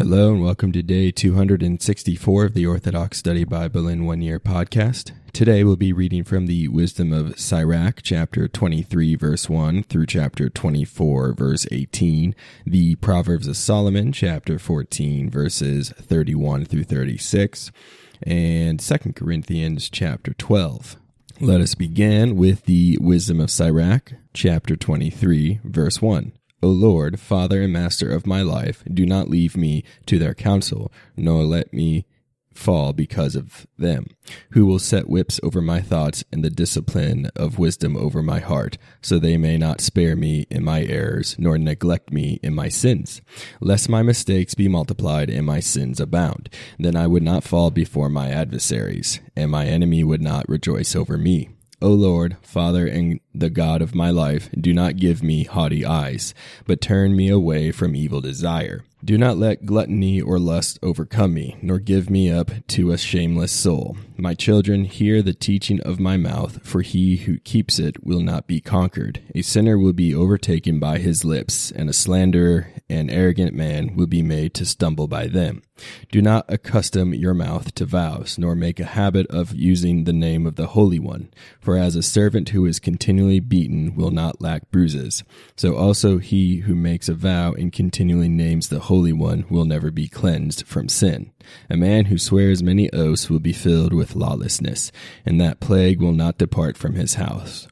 Hello and welcome to day 264 of the Orthodox Study Bible in One Year podcast. Today we'll be reading from the Wisdom of Sirach, chapter 23, verse 1 through chapter 24, verse 18, the Proverbs of Solomon, chapter 14, verses 31 through 36, and 2 Corinthians, chapter 12. Let us begin with the Wisdom of Sirach, chapter 23, verse 1. O Lord, Father and Master of my life, do not leave me to their counsel, nor let me fall because of them, who will set whips over my thoughts and the discipline of wisdom over my heart, so they may not spare me in my errors, nor neglect me in my sins. Lest my mistakes be multiplied and my sins abound, then I would not fall before my adversaries, and my enemy would not rejoice over me. O Lord, Father and the God of my life, do not give me haughty eyes, but turn me away from evil desire. Do not let gluttony or lust overcome me, nor give me up to a shameless soul. My children, hear the teaching of my mouth, for he who keeps it will not be conquered. A sinner will be overtaken by his lips, and a slanderer and arrogant man will be made to stumble by them. Do not accustom your mouth to vows, nor make a habit of using the name of the Holy One. For as a servant who is continually beaten will not lack bruises, so also he who makes a vow and continually names the Holy One will never be cleansed from sin. A man who swears many oaths will be filled with lawlessness, and that plague will not depart from his house.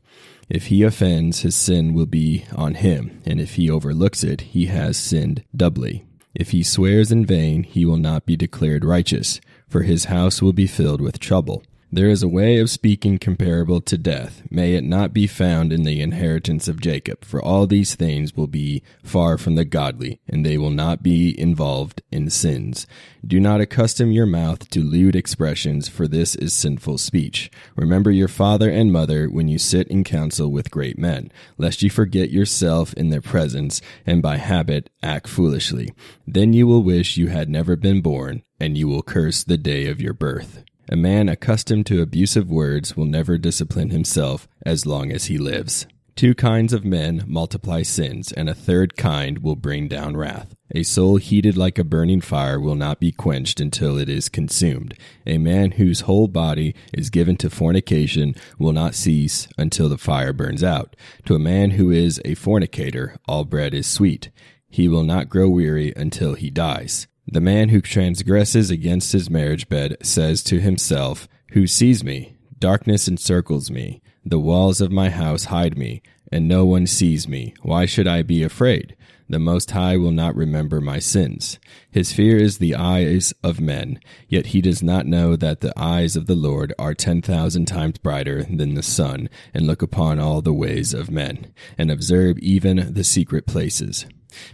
If he offends, his sin will be on him, and if he overlooks it, he has sinned doubly. If he swears in vain, he will not be declared righteous, for his house will be filled with trouble. There is a way of speaking comparable to death. May it not be found in the inheritance of Jacob, for all these things will be far from the godly, and they will not be involved in sins. Do not accustom your mouth to lewd expressions, for this is sinful speech. Remember your father and mother when you sit in council with great men, lest you forget yourself in their presence, and by habit act foolishly. Then you will wish you had never been born, and you will curse the day of your birth. A man accustomed to abusive words will never discipline himself as long as he lives. Two kinds of men multiply sins, and a third kind will bring down wrath. A soul heated like a burning fire will not be quenched until it is consumed. A man whose whole body is given to fornication will not cease until the fire burns out. To a man who is a fornicator, all bread is sweet. He will not grow weary until he dies. The man who transgresses against his marriage bed says to himself, Who sees me? Darkness encircles me. The walls of my house hide me, and no one sees me. Why should I be afraid? The Most High will not remember my sins. His fear is the eyes of men, yet he does not know that the eyes of the Lord are ten thousand times brighter than the sun, and look upon all the ways of men, and observe even the secret places.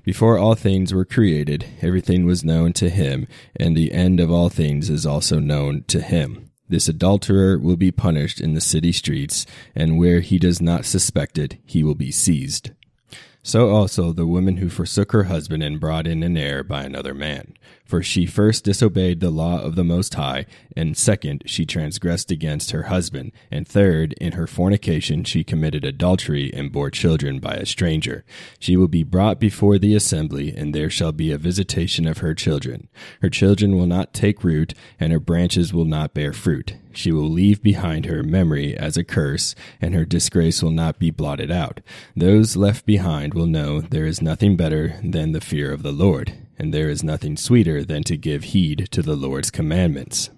Before all things were created, everything was known to him, and the end of all things is also known to him. This adulterer will be punished in the city streets, and where he does not suspect it, he will be seized. So also the woman who forsook her husband and brought in an heir by another man. For she first disobeyed the law of the Most High, and second, she transgressed against her husband, and third, in her fornication she committed adultery and bore children by a stranger. She will be brought before the assembly, and there shall be a visitation of her children. Her children will not take root, and her branches will not bear fruit. She will leave behind her memory as a curse, and her disgrace will not be blotted out. Those left behind will know there is nothing better than the fear of the Lord, and there is nothing sweeter than to give heed to the Lord's commandments.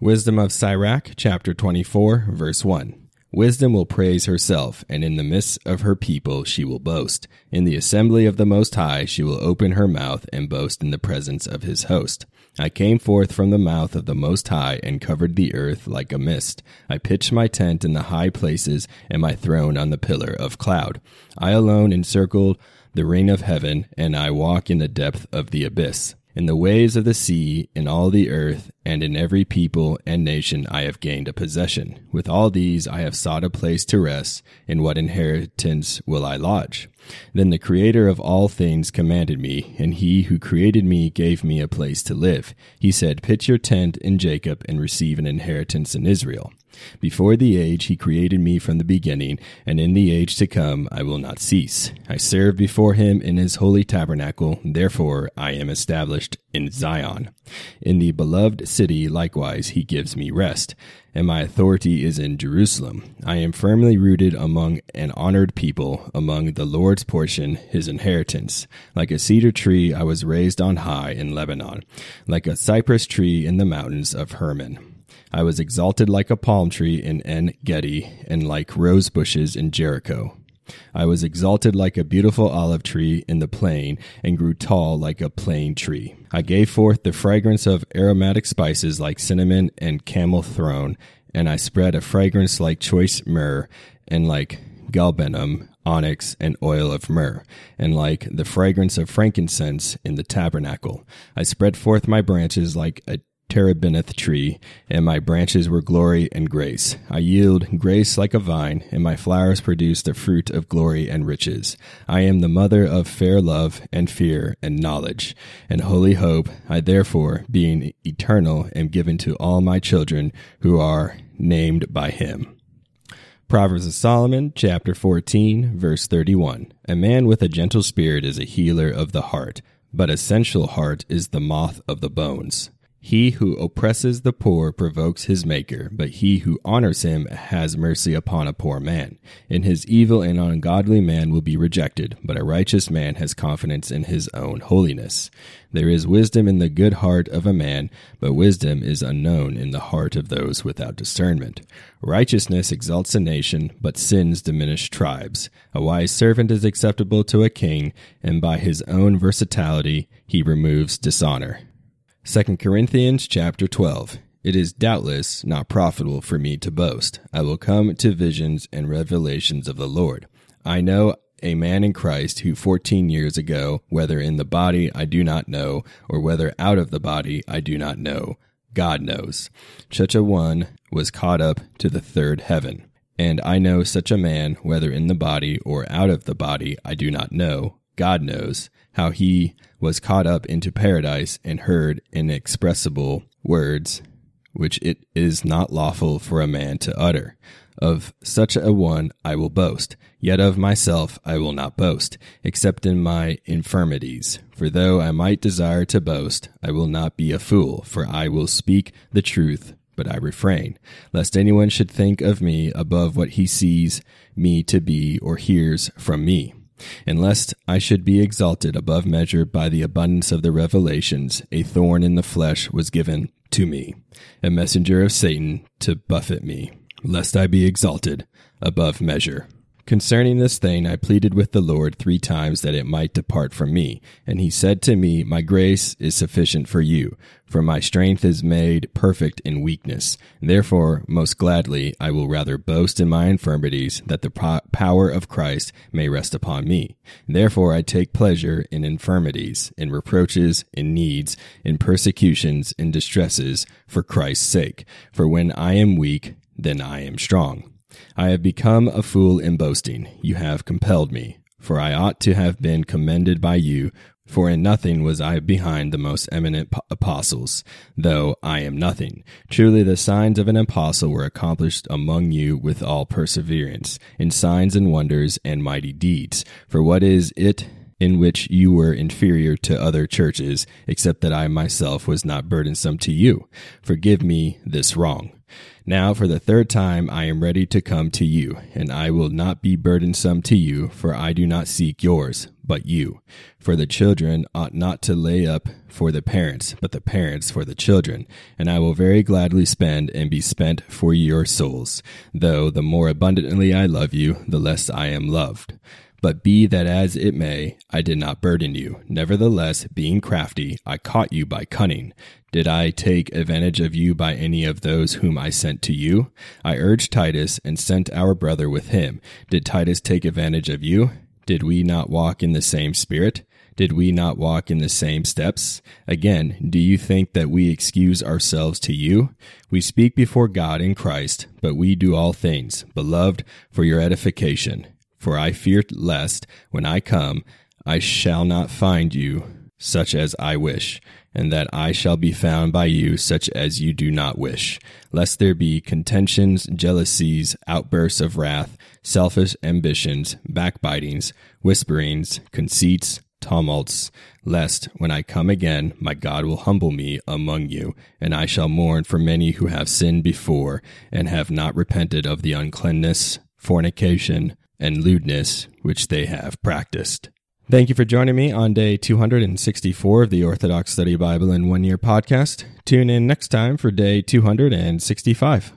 Wisdom of Sirach, chapter 24, verse 1. Wisdom will praise herself, and in the midst of her people she will boast. In the assembly of the Most High she will open her mouth and boast in the presence of his host. I came forth from the mouth of the Most High and covered the earth like a mist. I pitched my tent in the high places and my throne on the pillar of cloud. I alone encircled the ring of heaven, and I walk in the depth of the abyss. In the waves of the sea, in all the earth, and in every people and nation I have gained a possession. With all these I have sought a place to rest. In what inheritance will I lodge? Then the Creator of all things commanded me, and he who created me gave me a place to live. He said, Pitch your tent in Jacob and receive an inheritance in Israel. Before the age he created me from the beginning, and in the age to come I will not cease. I serve before him in his holy tabernacle, therefore I am established in Zion. In the beloved city likewise he gives me rest, and my authority is in Jerusalem. I am firmly rooted among an honored people, among the Lord's portion, his inheritance. Like a cedar tree I was raised on high in Lebanon, like a cypress tree in the mountains of Hermon. I was exalted like a palm tree in En Gedi, and like rose bushes in Jericho. I was exalted like a beautiful olive tree in the plain, and grew tall like a plane tree. I gave forth the fragrance of aromatic spices like cinnamon and camel thorn, and I spread a fragrance like choice myrrh, and like galbanum, onyx, and oil of myrrh, and like the fragrance of frankincense in the tabernacle. I spread forth my branches like a terebinth tree, and my branches were glory and grace. I yield grace like a vine, and my flowers produce the fruit of glory and riches. I am the mother of fair love and fear and knowledge and holy hope. I therefore, being eternal, am given to all my children who are named by him. Proverbs of Solomon, chapter 14, verse 31. A man with a gentle spirit is a healer of the heart, but a sensual heart is the moth of the bones. He who oppresses the poor provokes his maker, but he who honors him has mercy upon a poor man. In his evil and ungodly man will be rejected, but a righteous man has confidence in his own holiness. There is wisdom in the good heart of a man, but wisdom is unknown in the heart of those without discernment. Righteousness exalts a nation, but sins diminish tribes. A wise servant is acceptable to a king, and by his own versatility he removes dishonor. 2 Corinthians chapter 12. It is doubtless not profitable for me to boast. I will come to visions and revelations of the Lord. I know a man in Christ who 14 years ago, whether in the body I do not know, or whether out of the body I do not know, God knows. Such a one was caught up to the third heaven. And I know such a man, whether in the body or out of the body I do not know, God knows how he was caught up into paradise and heard inexpressible words which it is not lawful for a man to utter. Of such a one I will boast, yet of myself I will not boast, except in my infirmities. For though I might desire to boast, I will not be a fool, for I will speak the truth, but I refrain, lest anyone should think of me above what he sees me to be or hears from me. And lest I should be exalted above measure by the abundance of the revelations, a thorn in the flesh was given to me, a messenger of Satan to buffet me, lest I be exalted above measure. Concerning this thing, I pleaded with the Lord three times that it might depart from me. And he said to me, My grace is sufficient for you, for my strength is made perfect in weakness. Therefore, most gladly, I will rather boast in my infirmities, that the po- power of Christ may rest upon me. Therefore, I take pleasure in infirmities, in reproaches, in needs, in persecutions, in distresses, for Christ's sake. For when I am weak, then I am strong. I have become a fool in boasting. You have compelled me. For I ought to have been commended by you, for in nothing was I behind the most eminent apostles, though I am nothing. Truly the signs of an apostle were accomplished among you with all perseverance, in signs and wonders and mighty deeds. For what is it in which you were inferior to other churches, except that I myself was not burdensome to you? Forgive me this wrong. Now, for the third time, I am ready to come to you, and I will not be burdensome to you, for I do not seek yours, but you. For the children ought not to lay up for the parents, but the parents for the children. And I will very gladly spend and be spent for your souls, though the more abundantly I love you, the less I am loved. But be that as it may, I did not burden you. Nevertheless, being crafty, I caught you by cunning. Did I take advantage of you by any of those whom I sent to you? I urged Titus and sent our brother with him. Did Titus take advantage of you? Did we not walk in the same spirit? Did we not walk in the same steps? Again, do you think that we excuse ourselves to you? We speak before God in Christ, but we do all things, beloved, for your edification. For I fear lest, when I come, I shall not find you such as I wish and that I shall be found by you such as you do not wish, lest there be contentions, jealousies, outbursts of wrath, selfish ambitions, backbitings, whisperings, conceits, tumults, lest when I come again, my God will humble me among you, and I shall mourn for many who have sinned before, and have not repented of the uncleanness, fornication, and lewdness which they have practiced. Thank you for joining me on day 264 of the Orthodox Study Bible in One Year podcast. Tune in next time for day 265.